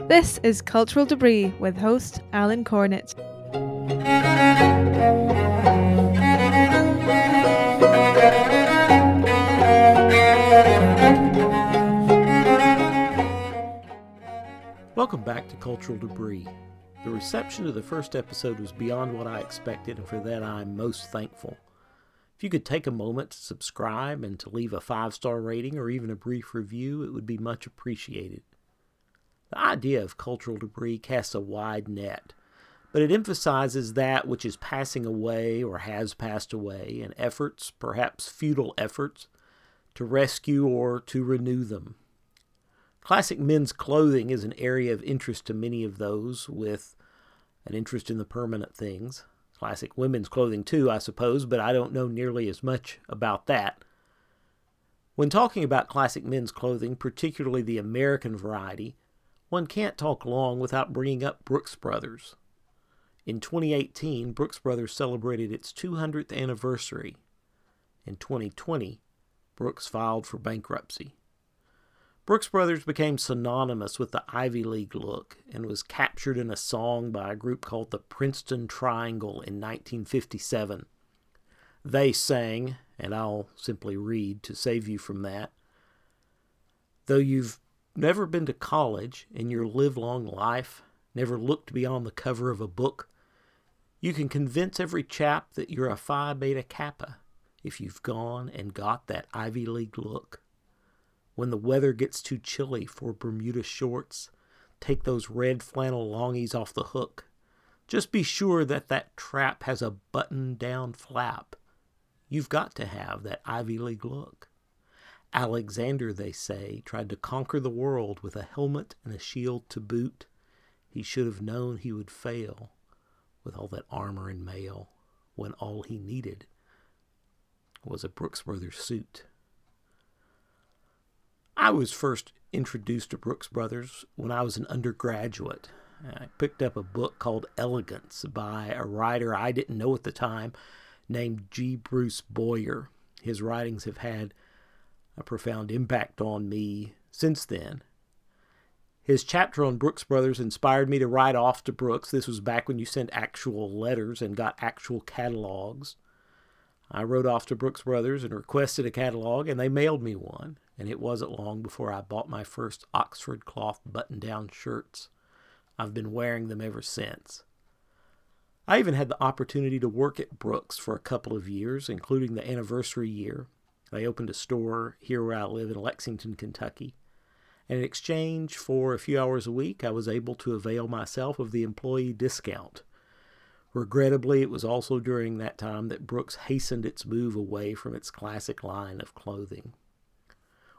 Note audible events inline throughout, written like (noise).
This is Cultural Debris with host Alan Cornett. Welcome back to Cultural Debris. The reception of the first episode was beyond what I expected, and for that I'm most thankful. If you could take a moment to subscribe and to leave a five star rating or even a brief review, it would be much appreciated. The idea of cultural debris casts a wide net, but it emphasizes that which is passing away or has passed away, and efforts, perhaps futile efforts, to rescue or to renew them. Classic men's clothing is an area of interest to many of those with an interest in the permanent things. Classic women's clothing, too, I suppose, but I don't know nearly as much about that. When talking about classic men's clothing, particularly the American variety, one can't talk long without bringing up Brooks Brothers. In 2018, Brooks Brothers celebrated its 200th anniversary. In 2020, Brooks filed for bankruptcy. Brooks Brothers became synonymous with the Ivy League look and was captured in a song by a group called the Princeton Triangle in 1957. They sang, and I'll simply read to save you from that. Though you've never been to college in your livelong life, never looked beyond the cover of a book, you can convince every chap that you're a Phi Beta Kappa if you've gone and got that Ivy League look. When the weather gets too chilly for Bermuda shorts, take those red flannel longies off the hook. Just be sure that that trap has a button down flap. You've got to have that Ivy League look. Alexander, they say, tried to conquer the world with a helmet and a shield to boot. He should have known he would fail with all that armor and mail when all he needed was a Brooks Brothers suit. I was first introduced to Brooks Brothers when I was an undergraduate. I picked up a book called Elegance by a writer I didn't know at the time named G. Bruce Boyer. His writings have had a profound impact on me since then. His chapter on Brooks Brothers inspired me to write off to Brooks. This was back when you sent actual letters and got actual catalogs. I wrote off to Brooks Brothers and requested a catalog, and they mailed me one and it wasn't long before I bought my first Oxford cloth button down shirts. I've been wearing them ever since. I even had the opportunity to work at Brooks for a couple of years, including the anniversary year. They opened a store here where I live in Lexington, Kentucky. And in exchange for a few hours a week, I was able to avail myself of the employee discount. Regrettably, it was also during that time that Brooks hastened its move away from its classic line of clothing.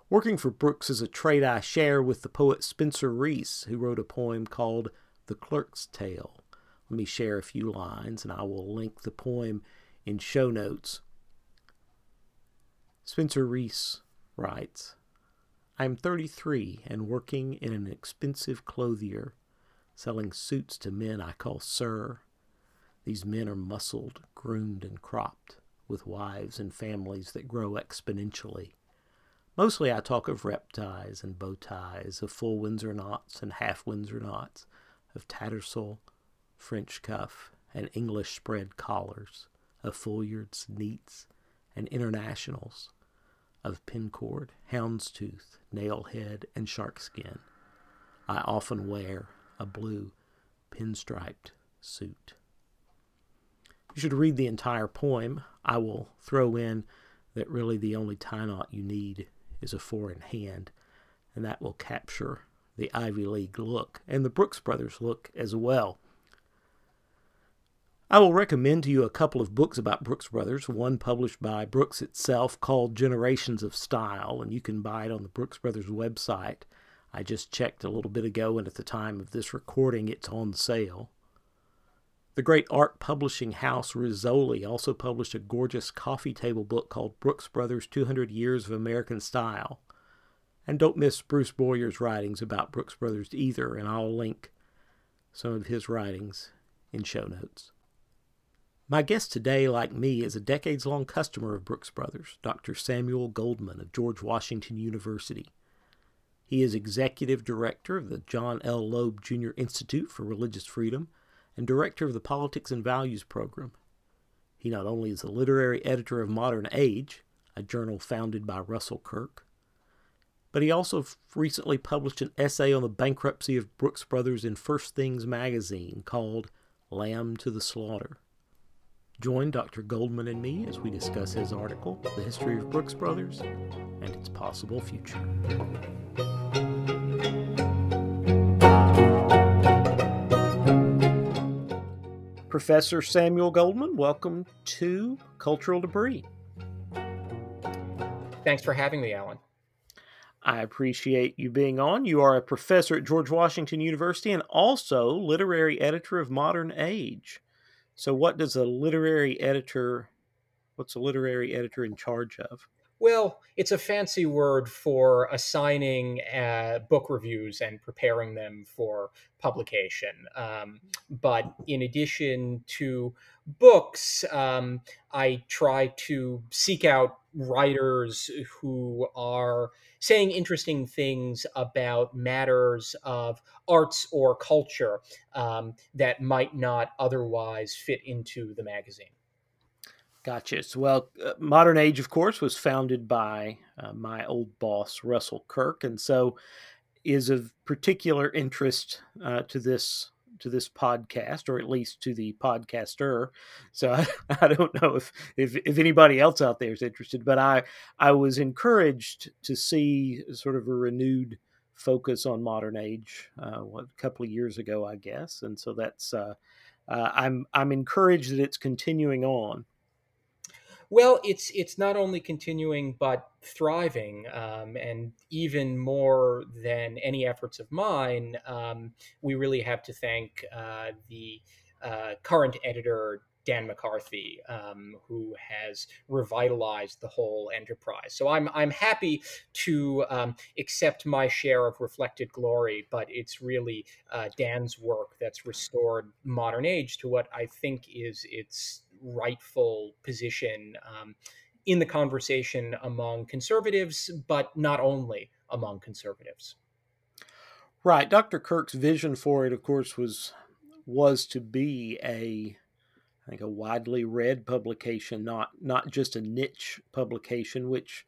Working for Brooks is a trait I share with the poet Spencer Reece, who wrote a poem called The Clerk's Tale. Let me share a few lines, and I will link the poem in show notes. Spencer Reece writes I am 33 and working in an expensive clothier, selling suits to men I call sir. These men are muscled, groomed, and cropped, with wives and families that grow exponentially. Mostly I talk of rep ties and bow ties, of full Windsor knots and half Windsor knots, of tattersall, French cuff, and English spread collars, of Foulards, neats, and internationals, of pincord, houndstooth, nailhead, and sharkskin. I often wear a blue pinstriped suit. You should read the entire poem. I will throw in that really the only tie knot you need is a four in hand, and that will capture the Ivy League look and the Brooks Brothers look as well. I will recommend to you a couple of books about Brooks Brothers, one published by Brooks itself called Generations of Style, and you can buy it on the Brooks Brothers website. I just checked a little bit ago, and at the time of this recording, it's on sale. The great art publishing house Rizzoli also published a gorgeous coffee table book called Brooks Brothers 200 Years of American Style. And don't miss Bruce Boyer's writings about Brooks Brothers either, and I'll link some of his writings in show notes. My guest today, like me, is a decades long customer of Brooks Brothers, Dr. Samuel Goldman of George Washington University. He is executive director of the John L. Loeb Jr. Institute for Religious Freedom and director of the Politics and Values program. He not only is the literary editor of Modern Age, a journal founded by Russell Kirk, but he also recently published an essay on the bankruptcy of Brooks Brothers in First Things magazine called Lamb to the Slaughter. Join Dr. Goldman and me as we discuss his article, The History of Brooks Brothers and its Possible Future. Professor Samuel Goldman, welcome to Cultural Debris. Thanks for having me, Alan. I appreciate you being on. You are a professor at George Washington University and also literary editor of Modern Age. So, what does a literary editor? What's a literary editor in charge of? Well, it's a fancy word for assigning uh, book reviews and preparing them for publication. Um, but in addition to books, um, I try to seek out writers who are saying interesting things about matters of arts or culture um, that might not otherwise fit into the magazine. Gotcha. So, well, uh, Modern Age, of course, was founded by uh, my old boss, Russell Kirk, and so is of particular interest uh, to this to this podcast, or at least to the podcaster. So (laughs) I, I don't know if, if, if anybody else out there is interested, but I I was encouraged to see sort of a renewed focus on modern age uh, what, a couple of years ago, I guess, and so that's uh, uh, I'm I'm encouraged that it's continuing on. Well, it's it's not only continuing but thriving, um, and even more than any efforts of mine, um, we really have to thank uh, the uh, current editor Dan McCarthy, um, who has revitalized the whole enterprise. So I'm I'm happy to um, accept my share of reflected glory, but it's really uh, Dan's work that's restored modern age to what I think is its rightful position um, in the conversation among conservatives, but not only among conservatives. Right. Dr. Kirk's vision for it, of course, was was to be a I think a widely read publication, not not just a niche publication, which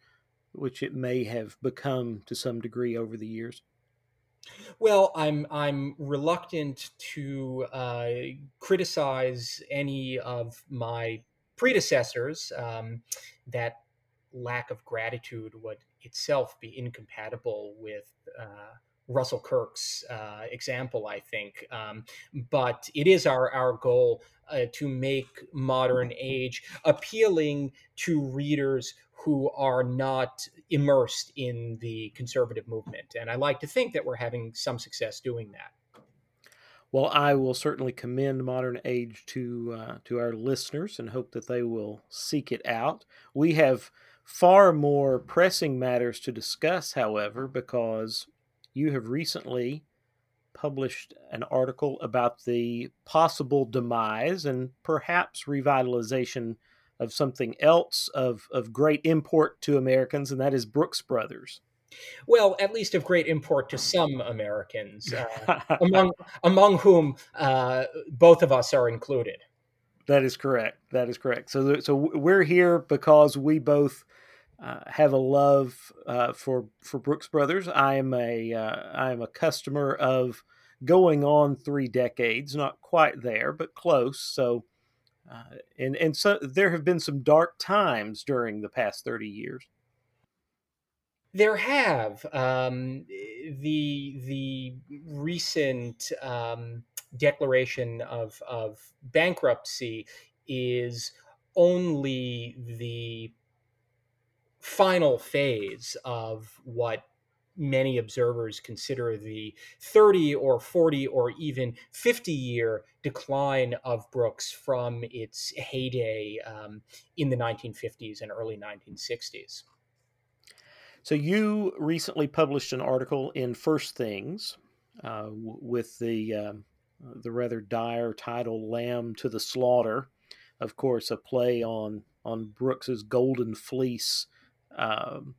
which it may have become to some degree over the years. Well, I'm I'm reluctant to uh, criticize any of my predecessors. Um, that lack of gratitude would itself be incompatible with uh, Russell Kirk's uh, example, I think. Um, but it is our our goal uh, to make modern age appealing to readers who are not immersed in the conservative movement. And I like to think that we're having some success doing that. Well, I will certainly commend Modern Age to uh, to our listeners and hope that they will seek it out. We have far more pressing matters to discuss, however, because you have recently published an article about the possible demise and perhaps revitalization of something else of, of great import to Americans, and that is Brooks Brothers. Well, at least of great import to some Americans, uh, (laughs) among among whom uh, both of us are included. That is correct. That is correct. So, so we're here because we both uh, have a love uh, for for Brooks Brothers. I am a uh, I am a customer of going on three decades, not quite there, but close. So uh, and and so there have been some dark times during the past 30 years. There have um, the the recent um, declaration of of bankruptcy is only the final phase of what many observers consider the 30 or 40 or even 50 year decline of Brooks from its heyday um, in the 1950s and early 1960s. So, you recently published an article in First Things uh, with the, uh, the rather dire title Lamb to the Slaughter. Of course, a play on, on Brooks's Golden Fleece. Um,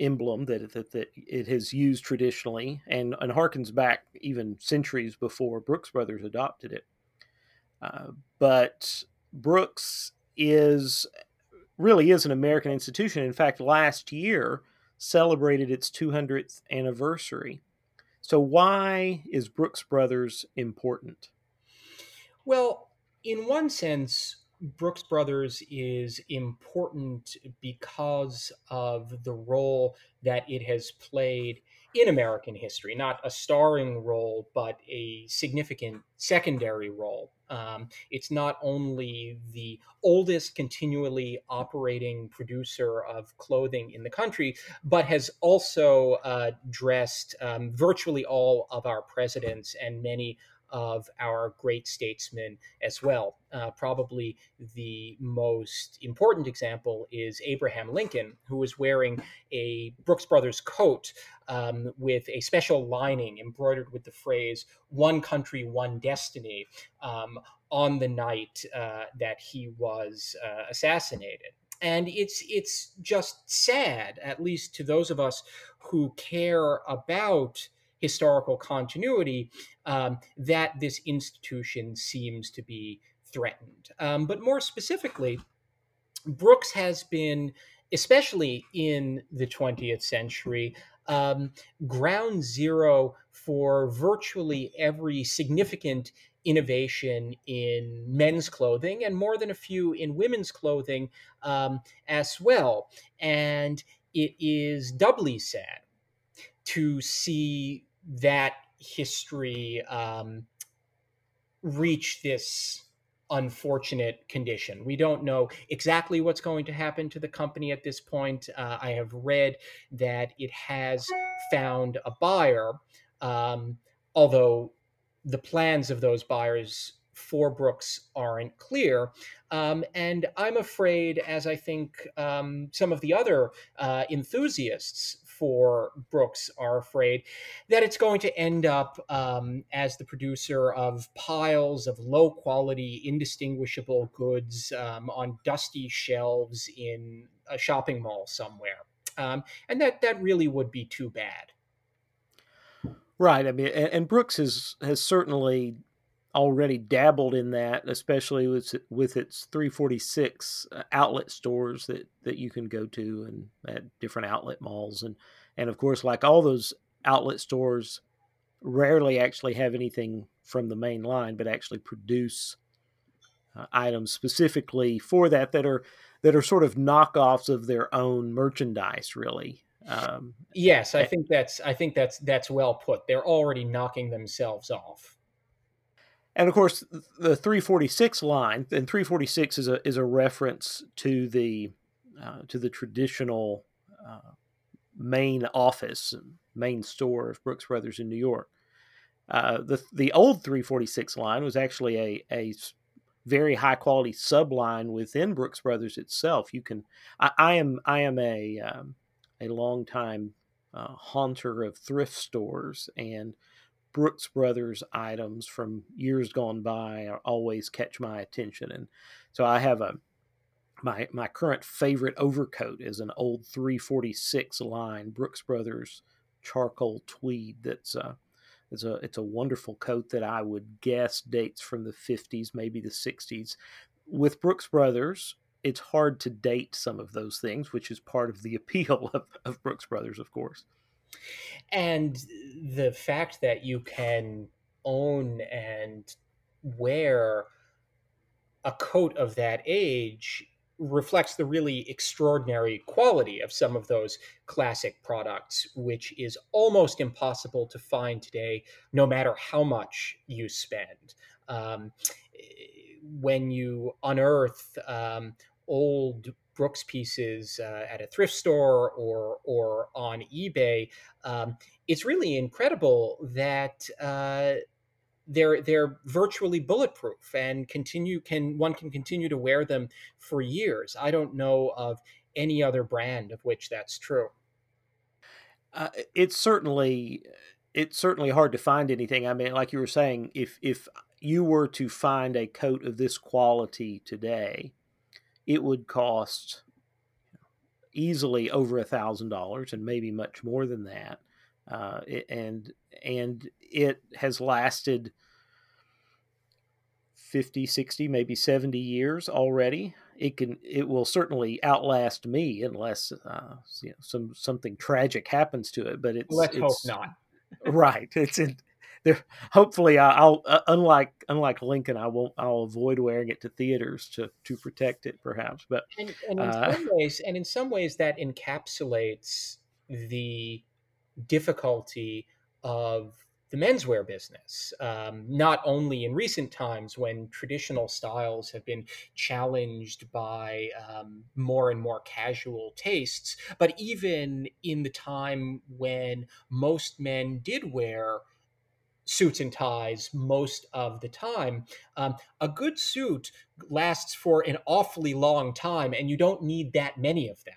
emblem that, that, that it has used traditionally and, and harkens back even centuries before Brooks Brothers adopted it. Uh, but Brooks is really is an American institution. In fact, last year celebrated its 200th anniversary. So, why is Brooks Brothers important? Well, in one sense, Brooks Brothers is important because of the role that it has played in American history, not a starring role, but a significant secondary role. Um, it's not only the oldest continually operating producer of clothing in the country, but has also uh, dressed um, virtually all of our presidents and many of our great statesmen as well. Uh, probably the most important example is Abraham Lincoln, who was wearing a Brooks Brothers coat um, with a special lining embroidered with the phrase "One Country, One Destiny" um, on the night uh, that he was uh, assassinated and it's it's just sad at least to those of us who care about historical continuity um, that this institution seems to be threatened. Um, but more specifically, Brooks has been, especially in the 20th century, um, ground zero for virtually every significant innovation in men's clothing and more than a few in women's clothing um, as well. And it is doubly sad to see that history um, reach this unfortunate condition. We don't know exactly what's going to happen to the company at this point. Uh, I have read that it has found a buyer, um, although the plans of those buyers for Brooks aren't clear. Um, and I'm afraid, as I think um, some of the other uh, enthusiasts for Brooks are afraid that it's going to end up um, as the producer of piles of low quality, indistinguishable goods um, on dusty shelves in a shopping mall somewhere. Um, and that, that really would be too bad. Right. I mean, and, Brooks has, has certainly already dabbled in that, especially with with its 346 uh, outlet stores that that you can go to and at different outlet malls. And and of course like all those outlet stores rarely actually have anything from the main line but actually produce uh, items specifically for that that are that are sort of knockoffs of their own merchandise really. Um, yes i think that's i think that's that's well put. They're already knocking themselves off and of course the 346 line and 346 is a is a reference to the uh, to the traditional uh, main office main store of Brooks Brothers in New York. Uh, the the old 346 line was actually a a very high quality subline within Brooks Brothers itself. You can I, I am I am a um, a long time uh, haunter of thrift stores and Brooks Brothers items from years gone by always catch my attention, and so I have a my my current favorite overcoat is an old 346 line Brooks Brothers charcoal tweed. That's uh, it's a it's a wonderful coat that I would guess dates from the 50s, maybe the 60s. With Brooks Brothers, it's hard to date some of those things, which is part of the (laughs) appeal of, of Brooks Brothers, of course. And the fact that you can own and wear a coat of that age reflects the really extraordinary quality of some of those classic products, which is almost impossible to find today, no matter how much you spend. Um, when you unearth um, old Brooks pieces uh, at a thrift store or or on eBay, um, it's really incredible that uh, they're they're virtually bulletproof and continue can one can continue to wear them for years. I don't know of any other brand of which that's true. Uh, it's certainly it's certainly hard to find anything. I mean, like you were saying, if if you were to find a coat of this quality today, it would cost easily over a thousand dollars and maybe much more than that. Uh, and and it has lasted 50 60 maybe 70 years already. It can it will certainly outlast me unless uh, you know, some something tragic happens to it but it's let's it's, hope not. Right. It's in there hopefully i'll uh, unlike unlike lincoln i won't i'll avoid wearing it to theaters to to protect it perhaps but and, and in uh, some ways and in some ways that encapsulates the difficulty of the menswear business, um, not only in recent times when traditional styles have been challenged by um, more and more casual tastes, but even in the time when most men did wear suits and ties most of the time. Um, a good suit lasts for an awfully long time, and you don't need that many of them.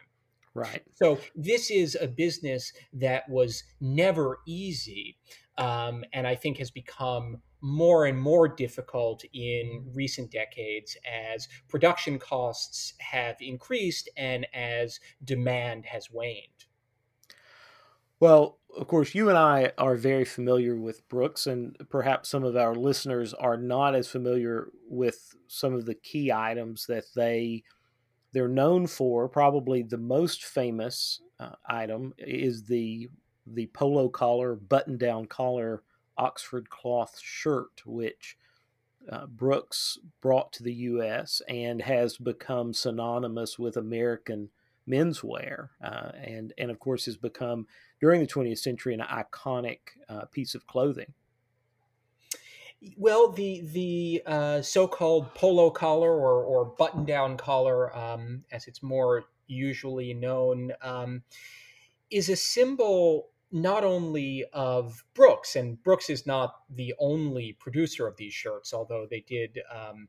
Right. So this is a business that was never easy, um, and I think has become more and more difficult in recent decades as production costs have increased and as demand has waned. Well, of course, you and I are very familiar with Brooks, and perhaps some of our listeners are not as familiar with some of the key items that they they're known for. Probably the most famous uh, item is the the polo collar, button down collar Oxford cloth shirt, which uh, Brooks brought to the U.S. and has become synonymous with American menswear, uh, and and of course has become during the 20th century an iconic uh, piece of clothing. Well, the the uh, so-called polo collar or, or button-down collar, um, as it's more usually known, um, is a symbol not only of Brooks, and Brooks is not the only producer of these shirts, although they did um,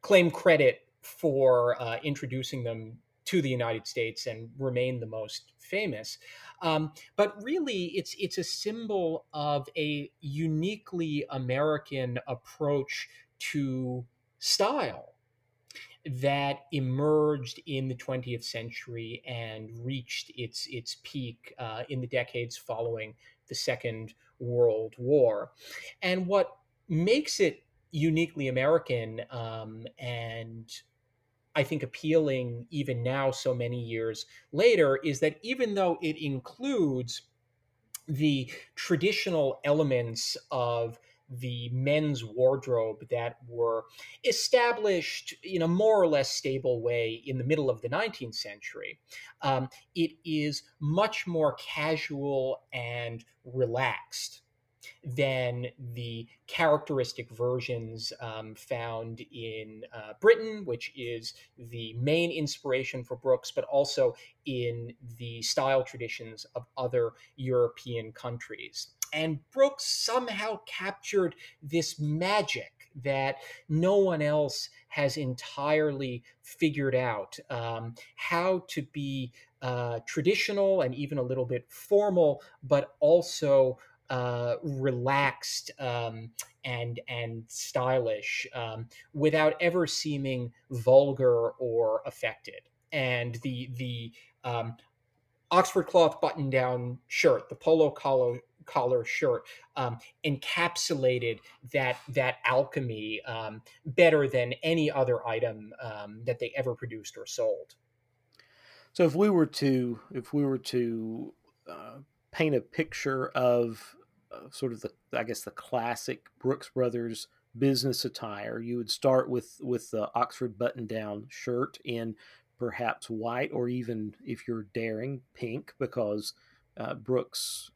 claim credit for uh, introducing them to the United States and remain the most famous. Um, but really, it's it's a symbol of a uniquely American approach to style that emerged in the 20th century and reached its its peak uh, in the decades following the Second World War. And what makes it uniquely American um, and I think appealing even now, so many years later, is that even though it includes the traditional elements of the men's wardrobe that were established in a more or less stable way in the middle of the 19th century. Um, it is much more casual and relaxed than the characteristic versions um, found in uh, Britain, which is the main inspiration for Brooks, but also in the style traditions of other European countries. And Brooks somehow captured this magic that no one else has entirely figured out um, how to be uh, traditional and even a little bit formal, but also uh, relaxed um, and and stylish um, without ever seeming vulgar or affected. And the the um, Oxford cloth button down shirt, the polo collar collar shirt, um, encapsulated that that alchemy um, better than any other item um, that they ever produced or sold. So if we were to if we were to uh, paint a picture of uh, sort of the I guess the classic Brooks Brothers business attire. You would start with with the Oxford button down shirt in perhaps white or even if you're daring pink because uh, Brooks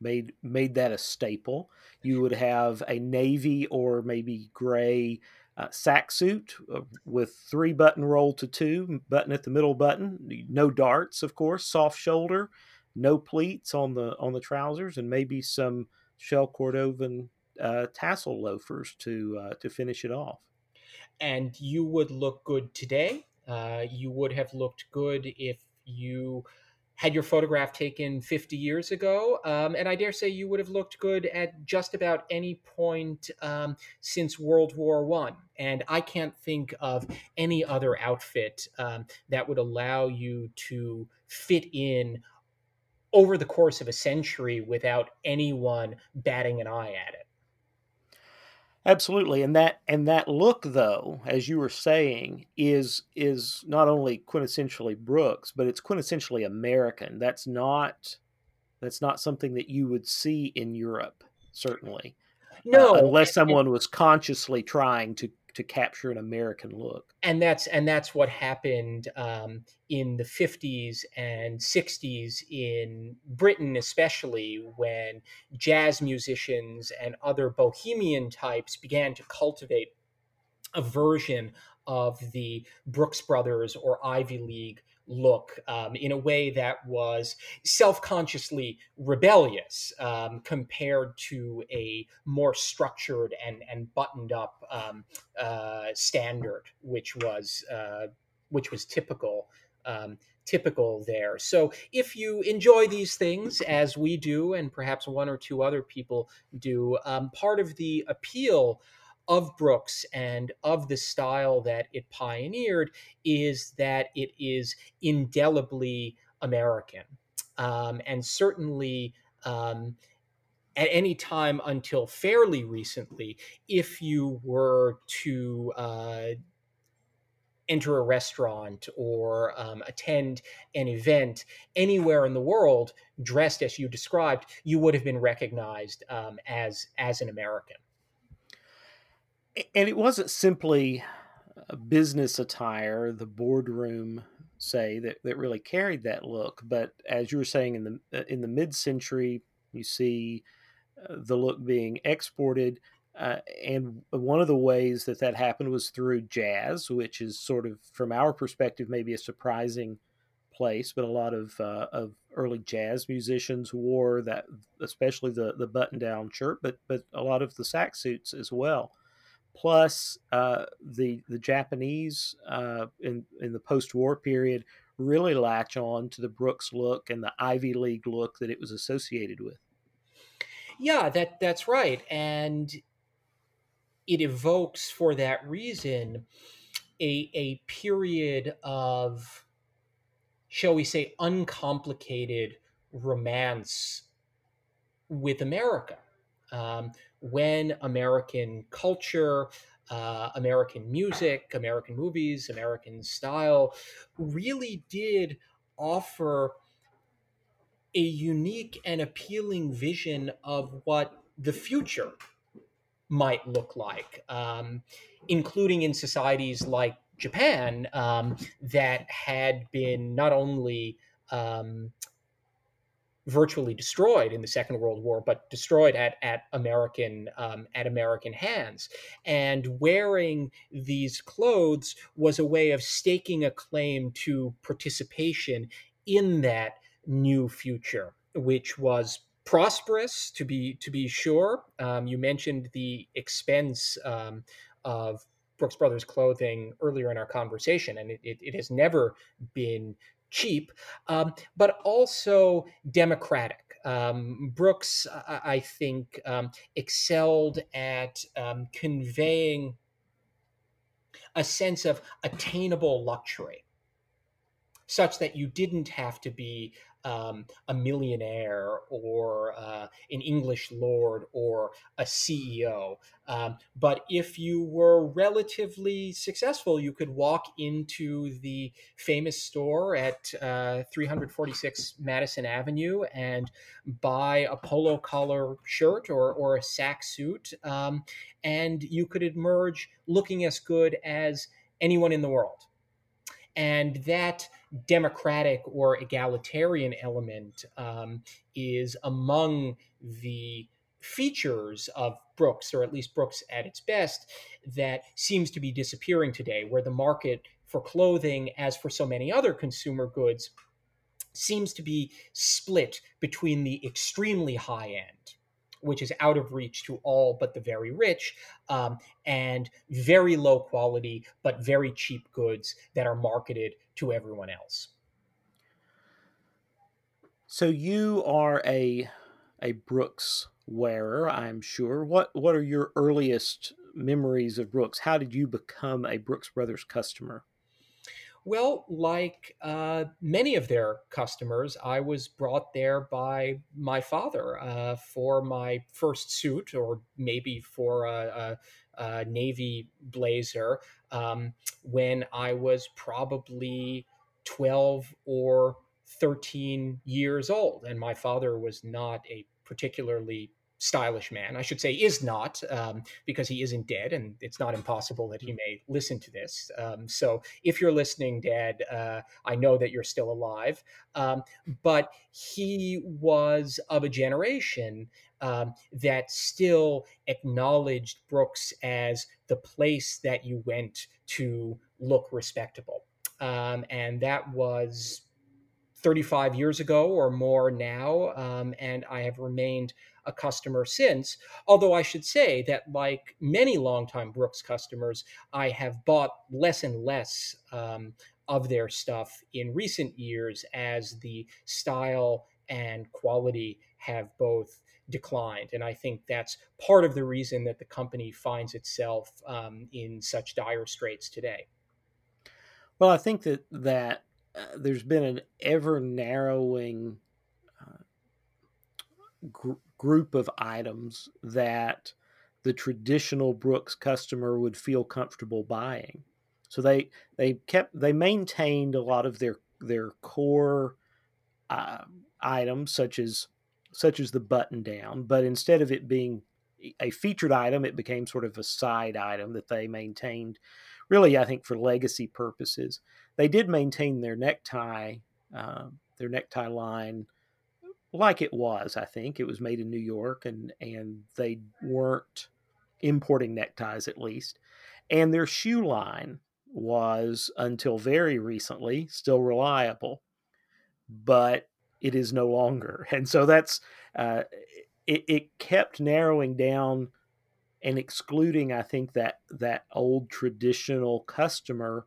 made made that a staple. You would have a navy or maybe gray uh, sack suit uh, with three button roll to two button at the middle button, no darts, of course, soft shoulder, no pleats on the on the trousers, and maybe some shell cordovan uh, tassel loafers to uh, to finish it off. And you would look good today. Uh, you would have looked good if you had your photograph taken 50 years ago, um, and I dare say you would have looked good at just about any point um, since World War One. And I can't think of any other outfit um, that would allow you to fit in over the course of a century without anyone batting an eye at it. Absolutely, and that and that look, though, as you were saying, is is not only quintessentially Brooks, but it's quintessentially American. That's not that's not something that you would see in Europe, certainly. No, uh, unless someone was consciously trying to to capture an American look. And that's and that's what happened um, in the 50s and 60s in Britain, especially when jazz musicians and other bohemian types began to cultivate a version of the Brooks Brothers or Ivy League look um, in a way that was self-consciously rebellious um, compared to a more structured and, and buttoned up um, uh, standard, which was uh, which was typical um, typical there. So if you enjoy these things as we do, and perhaps one or two other people do, um, part of the appeal of Brooks and of the style that it pioneered is that it is indelibly American. Um, and certainly, um, at any time until fairly recently, if you were to uh, enter a restaurant or um, attend an event anywhere in the world dressed as you described, you would have been recognized um, as as an American and it wasn't simply a business attire, the boardroom say that, that really carried that look. But as you were saying in the uh, in the mid century, you see uh, the look being exported. Uh, and one of the ways that that happened was through jazz, which is sort of, from our perspective, maybe a surprising place. But a lot of uh, of early jazz musicians wore that, especially the the button down shirt, but but a lot of the sack suits as well plus uh, the the Japanese uh, in in the post war period really latch on to the Brooks look and the Ivy League look that it was associated with. Yeah, that that's right, and it evokes for that reason a a period of shall we say uncomplicated romance with America. Um, when American culture, uh, American music, American movies, American style really did offer a unique and appealing vision of what the future might look like, um, including in societies like Japan um, that had been not only um, virtually destroyed in the Second World War, but destroyed at at American um, at American hands. And wearing these clothes was a way of staking a claim to participation in that new future, which was prosperous to be to be sure. Um, you mentioned the expense um, of Brooks Brothers clothing earlier in our conversation, and it, it, it has never been cheap, um, but also democratic. Um, Brooks, I, think, um, excelled at um, conveying a sense of attainable luxury, such that you didn't have to be um, a millionaire or uh, an English lord or a CEO. Um, but if you were relatively successful, you could walk into the famous store at uh, 346 Madison Avenue and buy a polo collar shirt or, or a sack suit, um, and you could emerge looking as good as anyone in the world. And that democratic or egalitarian element um, is among the features of Brooks, or at least Brooks at its best, that seems to be disappearing today, where the market for clothing, as for so many other consumer goods, seems to be split between the extremely high end, which is out of reach to all but the very rich, um, and very low quality but very cheap goods that are marketed to everyone else. So you are a a Brooks wearer, I'm sure. What what are your earliest memories of Brooks? How did you become a Brooks Brothers customer? Well, like uh, many of their customers, I was brought there by my father uh, for my first suit, or maybe for a, a, a Navy blazer, um, when I was probably 12 or 13 years old. And my father was not a particularly stylish man. I should say is not, um, because he isn't dead, and it's not impossible that he mm. may listen to this. Um, so if you're listening, Dad, uh, I know that you're still alive. Um, but he was of a generation um, that still acknowledged Brooks as the place that you went to look respectable. Um, and that was 35 years ago or more now, um, and I have remained a customer since. Although I should say that, like many longtime Brooks customers, I have bought less and less um, of their stuff in recent years as the style and quality have both declined. And I think that's part of the reason that the company finds itself um, in such dire straits today. Well, I think that that uh, there's been an ever narrowing gr- group of items that the traditional Brooks customer would feel comfortable buying. So they they kept they maintained a lot of their their core uh, items such as such as the button down, but instead of it being a featured item, it became sort of a side item that they maintained. Really, I think for legacy purposes they did maintain their necktie, uh, their necktie line, like it was. I think it was made in New York, and and they weren't importing neckties at least, and their shoe line was until very recently still reliable, but it is no longer, (laughs) and so that's uh, it, it kept narrowing down and excluding i think that that old traditional customer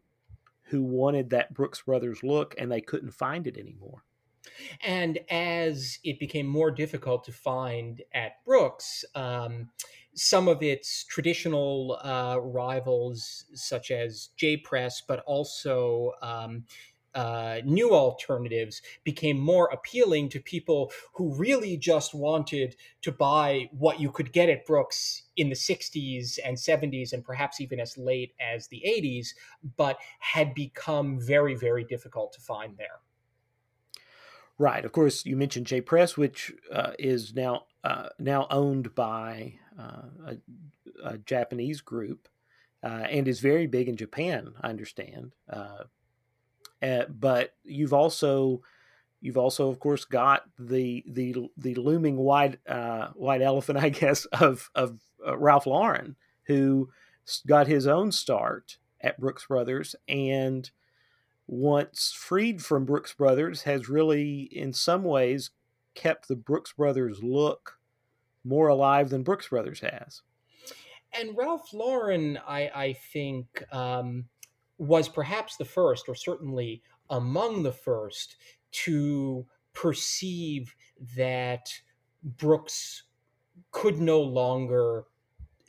who wanted that Brooks Brothers look and they couldn't find it anymore. And as it became more difficult to find at Brooks, um, some of its traditional uh, rivals, such as J Press, but also um, uh, new alternatives became more appealing to people who really just wanted to buy what you could get at Brooks in the 60s and 70s and perhaps even as late as the 80s, but had become very, very difficult to find there. Right. Of course, you mentioned J Press, which uh, is now uh, now owned by uh, a, a, Japanese group uh, and is very big in Japan. I understand. Uh, uh, but you've also you've also of course got the the the looming white uh, white elephant I guess (laughs) of of Ralph Lauren who got his own start at Brooks Brothers and once freed from Brooks Brothers has really in some ways kept the Brooks Brothers look more alive than Brooks Brothers has. And Ralph Lauren, I, I think, um, was perhaps the first, or certainly among the first, to perceive that Brooks could no longer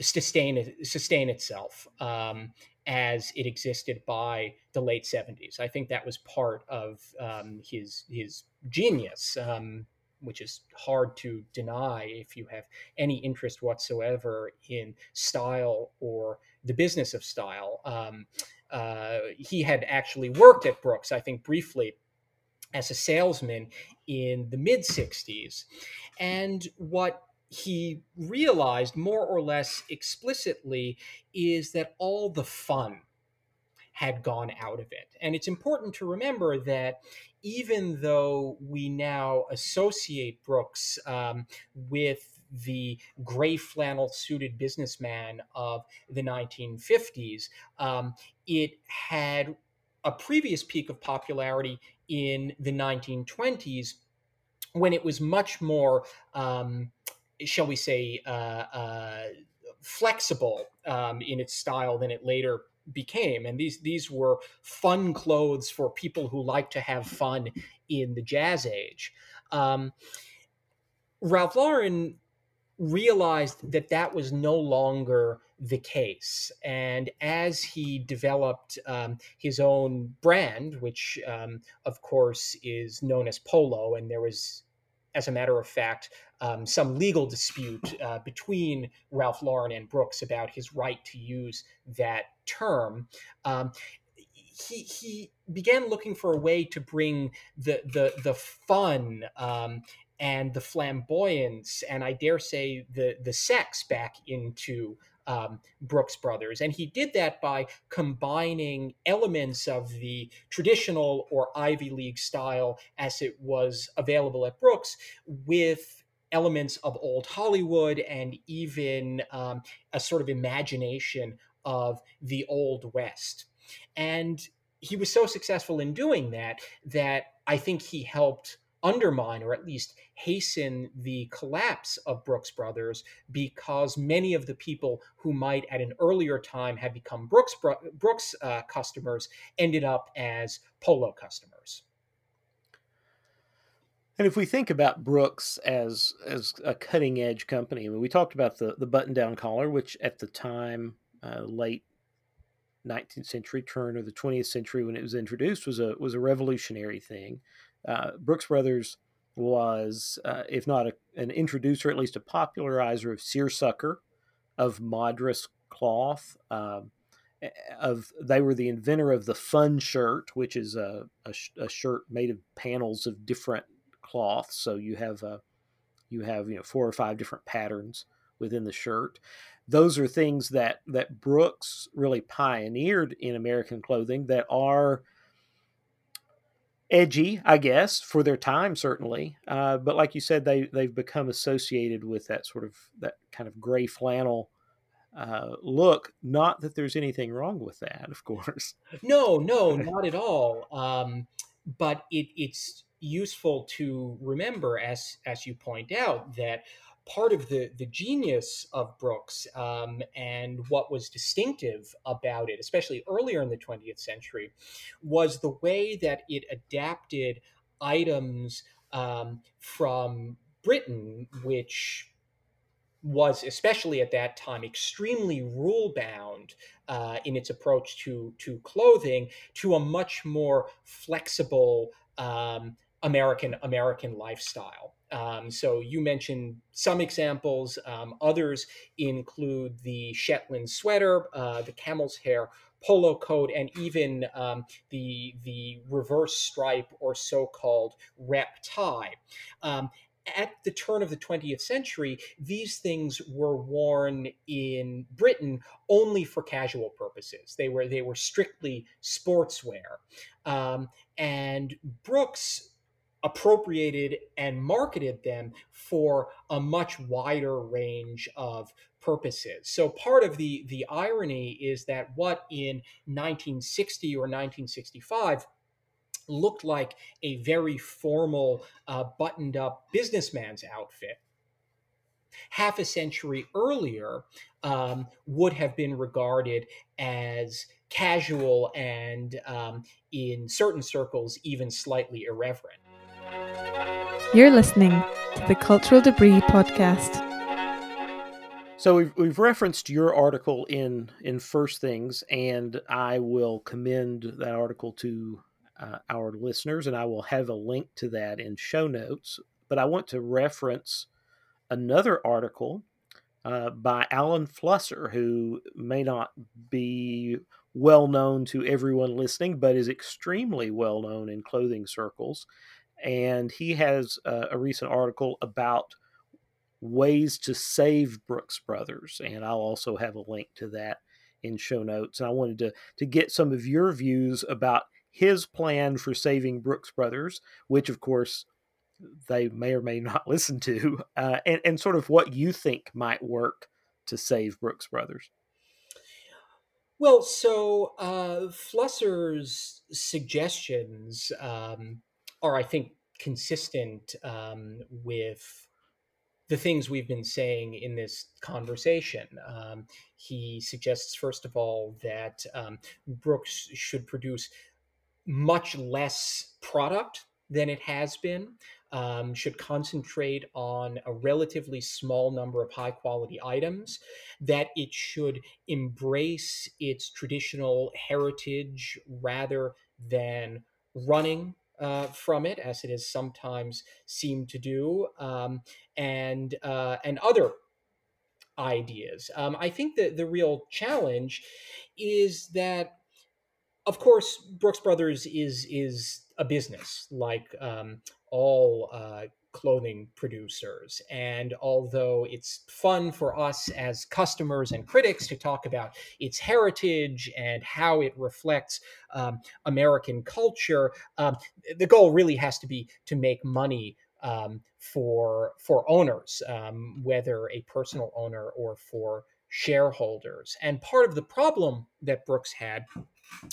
sustain sustain itself um, as it existed by the late 70s. I think that was part of um, his his genius, um, which is hard to deny if you have any interest whatsoever in style or the business of style. Um, uh, he had actually worked at Brooks, I think, briefly as a salesman in the mid 60s. And what he realized more or less explicitly is that all the fun had gone out of it. And it's important to remember that even though we now associate Brooks um, with the gray flannel suited businessman of the 1950s. Um, it had a previous peak of popularity in the 1920s when it was much more, um, shall we say, uh, uh, flexible um, in its style than it later became. And these these were fun clothes for people who like to have fun in the jazz age. Um, Ralph Lauren realized that that was no longer the case. And as he developed um, his own brand, which um, of course is known as Polo, and there was, as a matter of fact, um, some legal dispute uh, between Ralph Lauren and Brooks about his right to use that term. Um, he, he began looking for a way to bring the the the fun um, and the flamboyance and I dare say the the sex back into um, Brooks Brothers. And he did that by combining elements of the traditional or Ivy League style as it was available at Brooks with elements of old Hollywood and even um, a sort of imagination of the Old West. And he was so successful in doing that that I think he helped undermine or at least hasten the collapse of Brooks Brothers because many of the people who might at an earlier time have become Brooks Brooks uh, customers ended up as Polo customers. And if we think about Brooks as as a cutting edge company, I mean, we talked about the the button down collar, which at the time, uh, late 19th century, turn or the 20th century, when it was introduced, was a was a revolutionary thing uh, Brooks Brothers was, uh, if not a, an introducer, at least a popularizer of seersucker, of Madras cloth. Um, of they were the inventor of the fun shirt, which is a, a, a, shirt made of panels of different cloths. So you have a, uh, you have you know four or five different patterns within the shirt. Those are things that that Brooks really pioneered in American clothing that are edgy, I guess, for their time, certainly. Uh, but like you said, they they've become associated with that sort of that kind of gray flannel uh, look. Not that there's anything wrong with that, of course. No, no, (laughs) not at all. Um, but it, it's useful to remember, as as you point out, that part of the the genius of Brooks um, and what was distinctive about it, especially earlier in the 20th century, was the way that it adapted items um, from Britain, which was especially at that time extremely rule bound uh, in its approach to to clothing to a much more flexible um, American American lifestyle. Um, so you mentioned some examples. Um, others include the Shetland sweater, uh, the camel's hair polo coat, and even um, the the reverse stripe or so-called rep tie. Um, at the turn of the 20th century, these things were worn in Britain only for casual purposes. They were they were strictly sportswear, um, and Brooks appropriated and marketed them for a much wider range of purposes. So part of the the irony is that what in 1960 or 1965 looked like a very formal uh, buttoned up businessman's outfit half a century earlier um, would have been regarded as casual and um, in certain circles even slightly irreverent you're listening to the Cultural Debris podcast. So we've, we've referenced your article in in First Things, and I will commend that article to uh, our listeners, and I will have a link to that in show notes. But I want to reference another article uh, by Alan Flusser, who may not be well known to everyone listening, but is extremely well known in clothing circles and he has a, a recent article about ways to save Brooks Brothers, and I'll also have a link to that in show notes. And I wanted to to get some of your views about his plan for saving Brooks Brothers, which of course they may or may not (laughs) listen to, uh, and and sort of what you think might work to save Brooks Brothers. Well, so uh, Flusser's suggestions um, are, I think, consistent um, with the things we've been saying in this conversation. Um, he suggests, first of all, that um, Brooks should produce much less product than it has been. um, should concentrate on a relatively small number of high quality items, that it should embrace its traditional heritage rather than running uh, from it, as it has sometimes seemed to do, um, and uh, and other ideas. Um, I think that the real challenge is that, of course, Brooks Brothers is is a business like um, all uh, clothing producers. And although it's fun for us as customers and critics to talk about its heritage and how it reflects um, American culture, um, the goal really has to be to make money. Um, for for owners, um, whether a personal owner or for shareholders. And part of the problem that Brooks had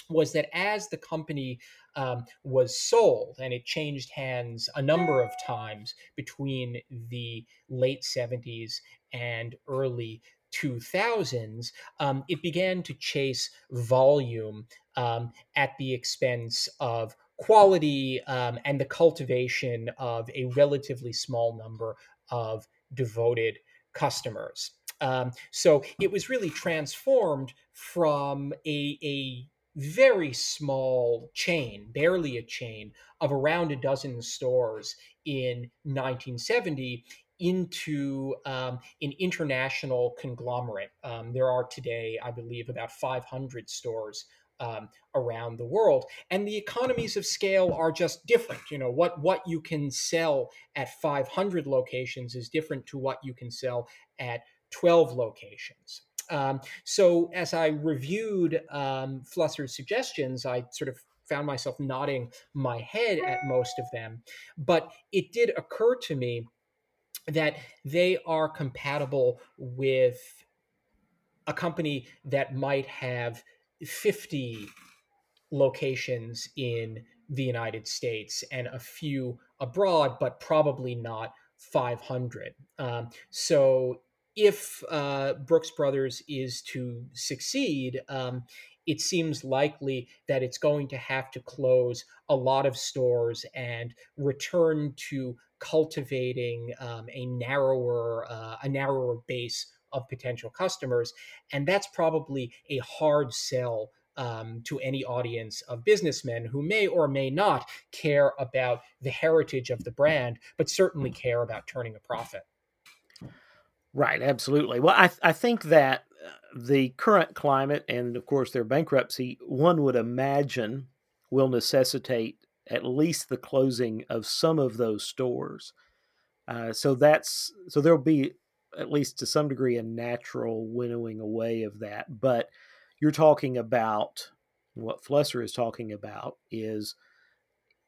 was that as the company um, was sold and it changed hands a number of times between the late 70s and early 2000s, um, it began to chase volume um, at the expense of quality um, and the cultivation of a relatively small number of devoted customers. Um, so it was really transformed from a, a very small chain, barely a chain, of around a dozen stores in 1970 into um, an international conglomerate. Um, there are today, I believe, about 500 stores um, around the world, and the economies of scale are just different. You know what what you can sell at 500 locations is different to what you can sell at 12 locations. Um, so as I reviewed um, Flusser's suggestions, I sort of found myself nodding my head at most of them. But it did occur to me that they are compatible with a company that might have 50 locations in the United States and a few abroad, but probably not 500. Um, so if uh, Brooks Brothers is to succeed, um, it seems likely that it's going to have to close a lot of stores and return to cultivating um, a narrower uh, a narrower base of potential customers, and that's probably a hard sell um, to any audience of businessmen who may or may not care about the heritage of the brand, but certainly care about turning a profit. Right, absolutely. Well, I I think that uh, the current climate and of course their bankruptcy, one would imagine, will necessitate at least the closing of some of those stores. Uh, so that's so there'll be at least to some degree a natural winnowing away of that. But you're talking about what Flusser is talking about is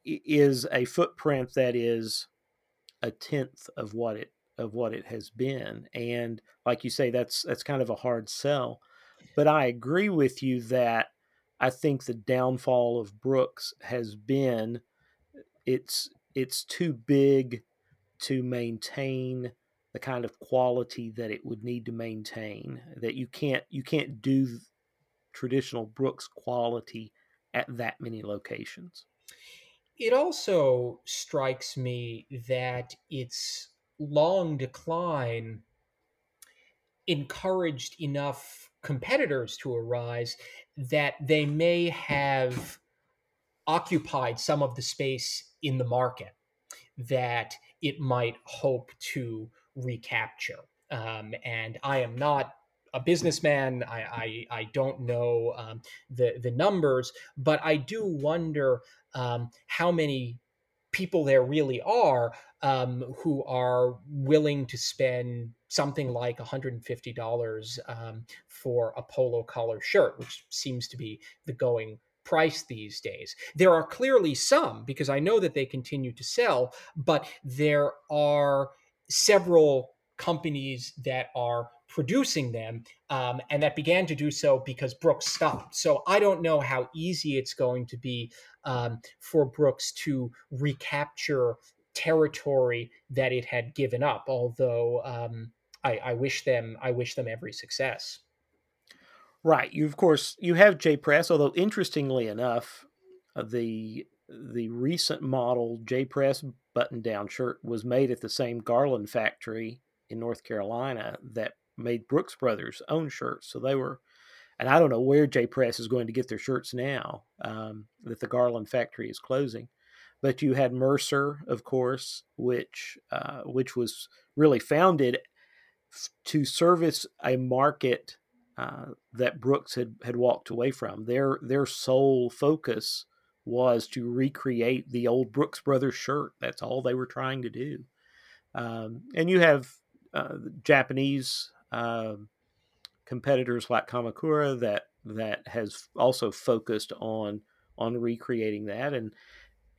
is a footprint that is a tenth of what it of what it has been and like you say that's that's kind of a hard sell but i agree with you that i think the downfall of brooks has been it's it's too big to maintain the kind of quality that it would need to maintain that you can't you can't do traditional brooks quality at that many locations. It also strikes me that it's long decline encouraged enough competitors to arise that they may have occupied some of the space in the market that it might hope to recapture. Um, and I am not a businessman. I, I, I don't know um, the, the numbers, but I do wonder um, how many people there really are um, who are willing to spend something like $150 um, for a polo collar shirt, which seems to be the going price these days. There are clearly some, because I know that they continue to sell, but there are several companies that are producing them um, and that began to do so because brooks stopped. So i don't know how easy it's going to be um, for brooks to recapture territory that it had given up although um, I, I wish them i wish them every success. Right. You of course you have j press although interestingly enough uh, the the recent model J Press button down shirt was made at the same Garland factory in North Carolina that made Brooks Brothers own shirts. So they were, and I don't know where J Press is going to get their shirts now um, that the Garland factory is closing. But you had Mercer, of course, which uh, which was really founded to service a market uh, that Brooks had, had walked away from. Their their sole focus was to recreate the old Brooks Brothers shirt. That's all they were trying to do. Um, and you have uh, Japanese uh, competitors like Kamakura that that has also focused on on recreating that and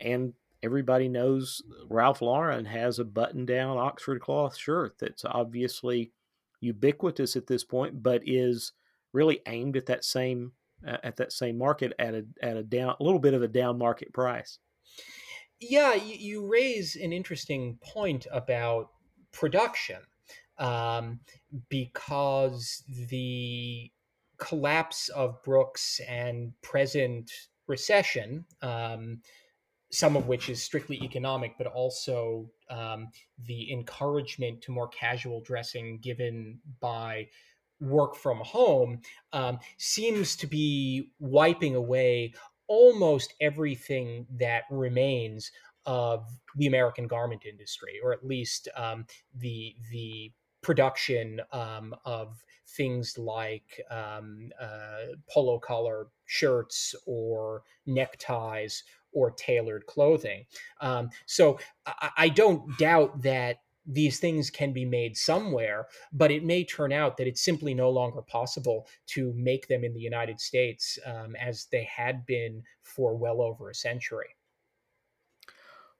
and everybody knows Ralph Lauren has a button down Oxford cloth shirt that's obviously ubiquitous at this point but is really aimed at that same uh, at that same market at a at a down a little bit of a down market price. Yeah, you, you raise an interesting point about production um, because the collapse of Brooks and present recession, um, some of which is strictly economic, but also um, the encouragement to more casual dressing given by work from home um, seems to be wiping away almost everything that remains of the American garment industry, or at least um, the the production um, of things like um, uh, polo collar shirts or neckties or tailored clothing. Um, so I, I don't doubt that these things can be made somewhere, but it may turn out that it's simply no longer possible to make them in the United States um, as they had been for well over a century.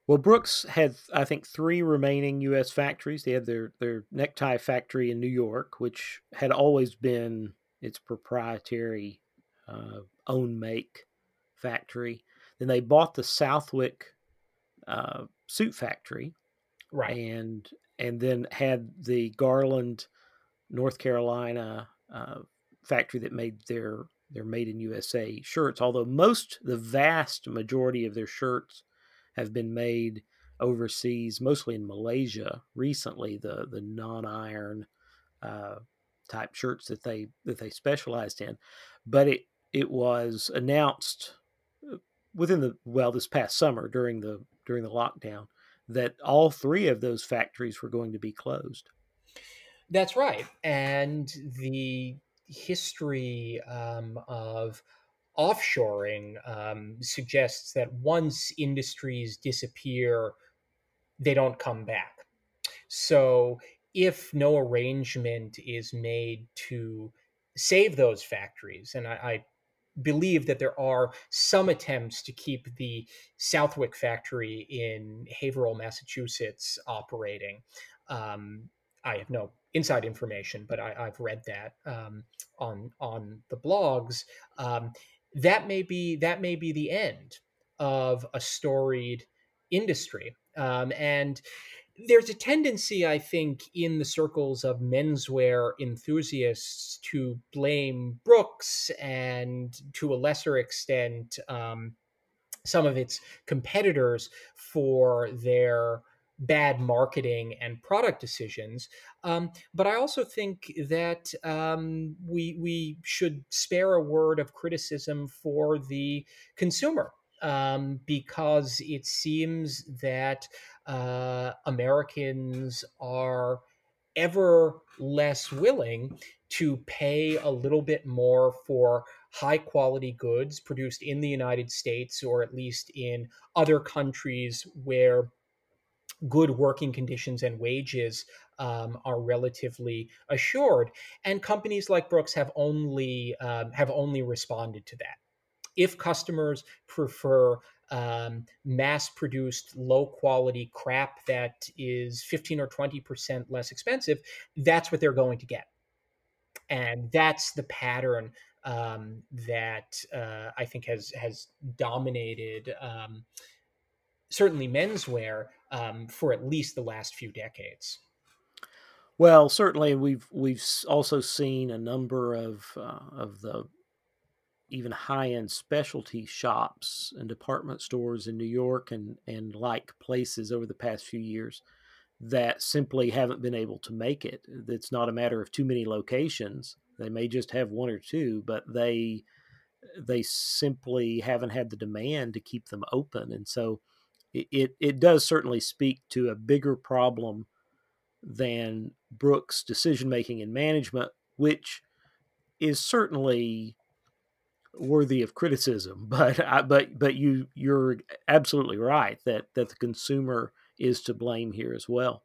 Well, Brooks had, I think, three remaining U.S. factories. They had their, their necktie factory in New York, which had always been its proprietary uh, own make factory. Then they bought the Southwick uh, suit factory, right and and then had the garland north carolina uh, factory that made their their made in usa shirts although most the vast majority of their shirts have been made overseas mostly in malaysia recently the the non-iron uh, type shirts that they that they specialized in but it it was announced uh, within the well this past summer during the during the lockdown that all three of those factories were going to be closed. That's right. And the history um, of offshoring um, suggests that once industries disappear, they don't come back. So if no arrangement is made to save those factories, and I, I believe that there are some attempts to keep the Southwick factory in Haverhill, Massachusetts, operating. Um, I have no inside information, but I, have read that um, on on the blogs. Um, that may be that may be the end of a storied industry, um, and there's a tendency, I think, in the circles of menswear enthusiasts to blame Brooks and to a lesser extent um, some of its competitors for their bad marketing and product decisions. Um, but I also think that um, we we should spare a word of criticism for the consumer um, because it seems that uh, Americans are ever less willing to pay a little bit more for high quality goods produced in the United States or at least in other countries where good working conditions and wages um, are relatively assured. And companies like Brooks have only um, have only responded to that. If customers prefer um, mass produced, low quality crap that is 15 or 20% less expensive, that's what they're going to get. And that's the pattern um, that uh, I think has has dominated um, certainly menswear um, for at least the last few decades. Well, certainly we've we've also seen a number of uh, of the even high end specialty shops and department stores in New York and, and like places over the past few years that simply haven't been able to make it. It's not a matter of too many locations. They may just have one or two, but they they simply haven't had the demand to keep them open. And so it, it, does certainly speak to a bigger problem than Brooks' decision making and management, which is certainly worthy of criticism. (laughs) But but but you you're absolutely right that that the consumer is to blame here as well.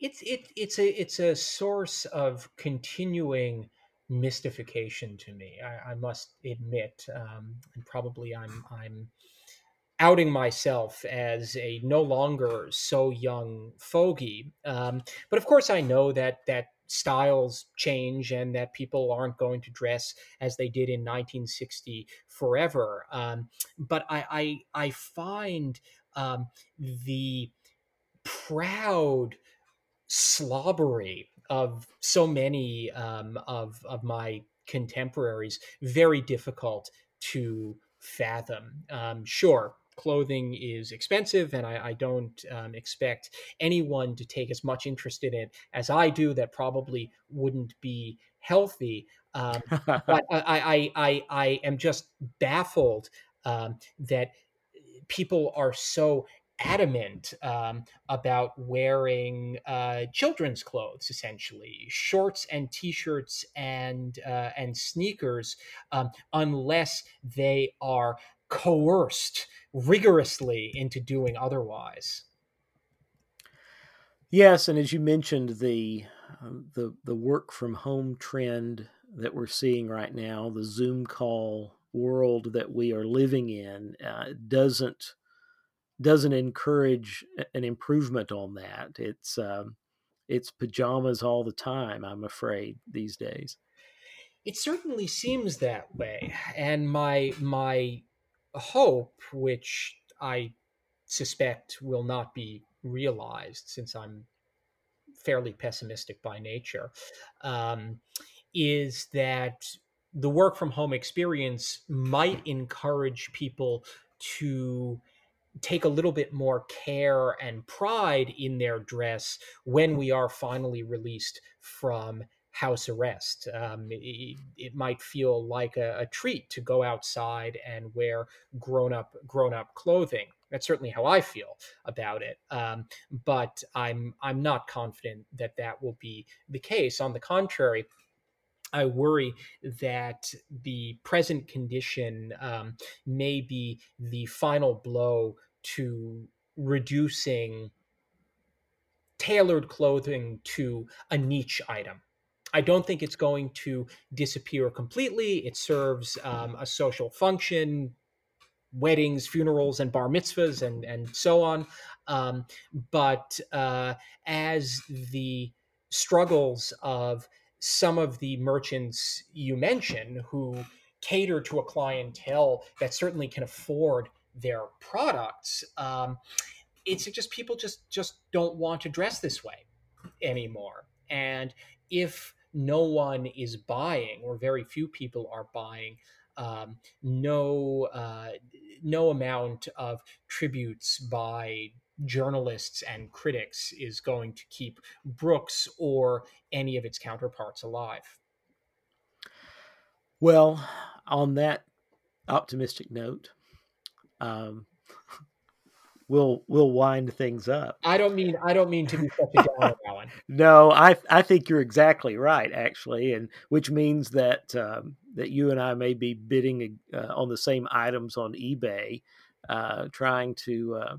It's it it's a it's a source of continuing mystification to me. I, I must admit, um, and probably I'm I'm outing myself as a no longer so young fogey. Um, but of course, I know that that styles change and that people aren't going to dress as they did in 1960 forever. Um, but I I, I find um, the proud slobbery of so many um, of of my contemporaries very difficult to fathom. Um, sure, clothing is expensive, and I, I don't um, expect anyone to take as much interest in it as I do. That probably wouldn't be healthy. Um, (laughs) but I, I, I, I am just baffled um, that people are so adamant um, about wearing uh, children's clothes, essentially shorts and t-shirts and uh, and sneakers, um, unless they are coerced rigorously into doing otherwise. Yes, and as you mentioned, the uh, the the work from home trend that we're seeing right now, the Zoom call world that we are living in, uh, doesn't doesn't encourage an improvement on that. It's um, it's pajamas all the time. I'm afraid these days. It certainly seems that way, and my my hope, which I suspect will not be realized since I'm fairly pessimistic by nature, um, is that the work from home experience might encourage people to take a little bit more care and pride in their dress when we are finally released from house arrest. Um, it, it, might feel like a, a, treat to go outside and wear grown up grown up clothing. That's certainly how I feel about it. Um, but I'm I'm not confident that that will be the case. On the contrary. I worry that the present condition um, may be the final blow to reducing tailored clothing to a niche item. I don't think it's going to disappear completely. It serves um, a social function, weddings, funerals, and bar mitzvahs, and and so on. Um, but uh, as the struggles of some of the merchants you mentioned, who cater to a clientele that certainly can afford their products, um, it's just people just just don't want to dress this way anymore. And if no one is buying, or very few people are buying. Um, no, uh, no amount of tributes by journalists and critics is going to keep Brooks or any of its counterparts alive. Well, on that optimistic note, um, we'll we'll wind things up. I don't mean I don't mean to be such a downer, Alan. (laughs) no, I I think you're exactly right, actually, and which means that um, that you and I may be bidding uh, on the same items on eBay, uh, trying to uh,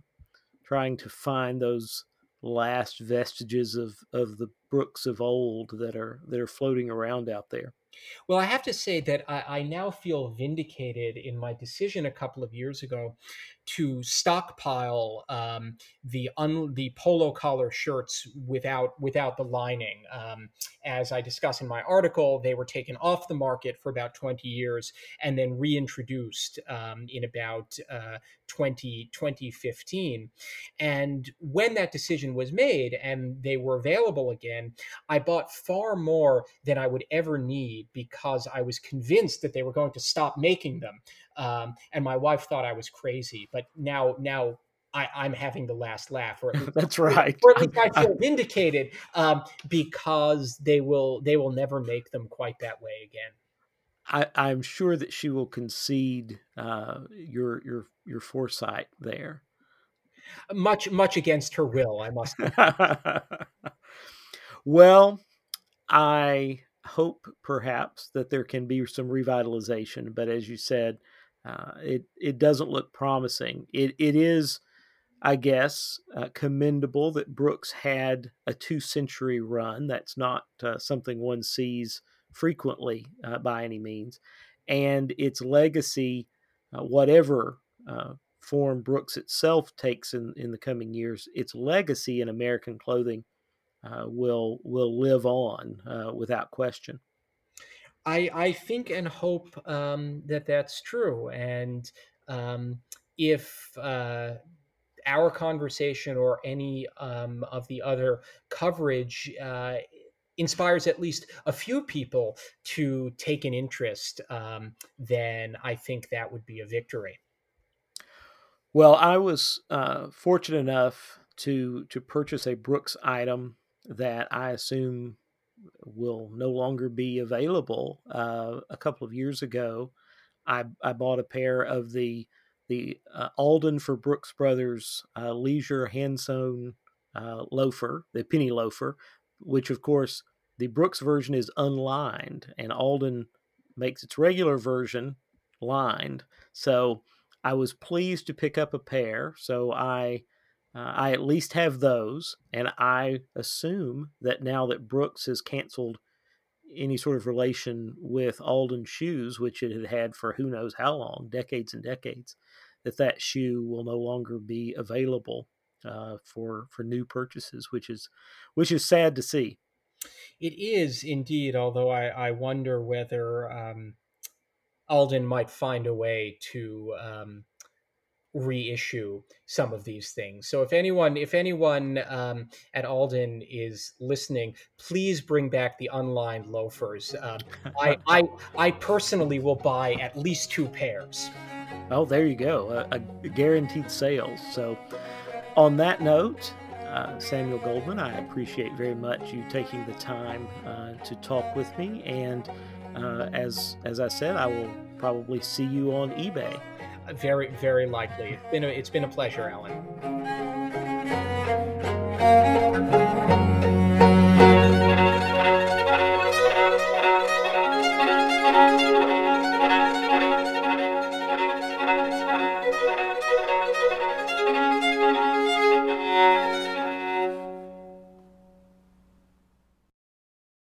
trying to find those last vestiges of of the Brooks of old that are that are floating around out there. Well, I have to say that I, I, now feel vindicated in my decision a couple of years ago to stockpile um, the un- the polo collar shirts without without the lining. Um, as I discuss in my article, they were taken off the market for about 20 years and then reintroduced um, in about uh, 20, 2015. And when that decision was made and they were available again, I bought far more than I would ever need because I was convinced that they were going to stop making them. Um, and my wife thought I was crazy, but now, now I, am having the last laugh, or least, (laughs) that's right, or at least I feel vindicated um, because they will they will never make them quite that way again. I, am sure that she will concede uh, your your your foresight there. Much much against her will, I must. (laughs) well, I hope perhaps that there can be some revitalization, but as you said, uh, it it doesn't look promising. It it is, I guess, uh, commendable that Brooks had a two century run. That's not uh, something one sees frequently uh, by any means. And its legacy, uh, whatever uh, form Brooks itself takes in, in the coming years, its legacy in American clothing will will live on without question. I, I think and hope um, that that's true. And um, if uh, our conversation or any um, of the other coverage uh, inspires at least a few people to take an interest, um, then I think that would be a victory. Well, I was uh, fortunate enough to to purchase a Brooks item that I assume will no longer be available. Uh, a couple of years ago, I, I bought a pair of the the uh, Alden for Brooks Brothers uh, leisure hand sewn uh, loafer, the penny loafer, which of course the Brooks version is unlined, and Alden makes its regular version lined. So I was pleased to pick up a pair. So I uh, I at least have those, and I assume that now that Brooks has canceled any sort of relation with Alden shoes, which it had had for who knows how long, decades and decades, that that shoe will no longer be available uh, for for new purchases, which is which is sad to see. It is indeed, although I, I wonder whether um, Alden might find a way to um, reissue some of these things. So if anyone, if anyone um, at Alden is listening, please bring back the unlined loafers. Um, I, (laughs) I, I personally will buy at least two pairs. Oh, there you go, a, a guaranteed sales. So, on that note, uh, Samuel Goldman. I appreciate very much you taking the time uh, to talk with me, and uh, as as I said, I will probably see you on eBay. Very, very likely. It's been a, it's been a pleasure, Alan.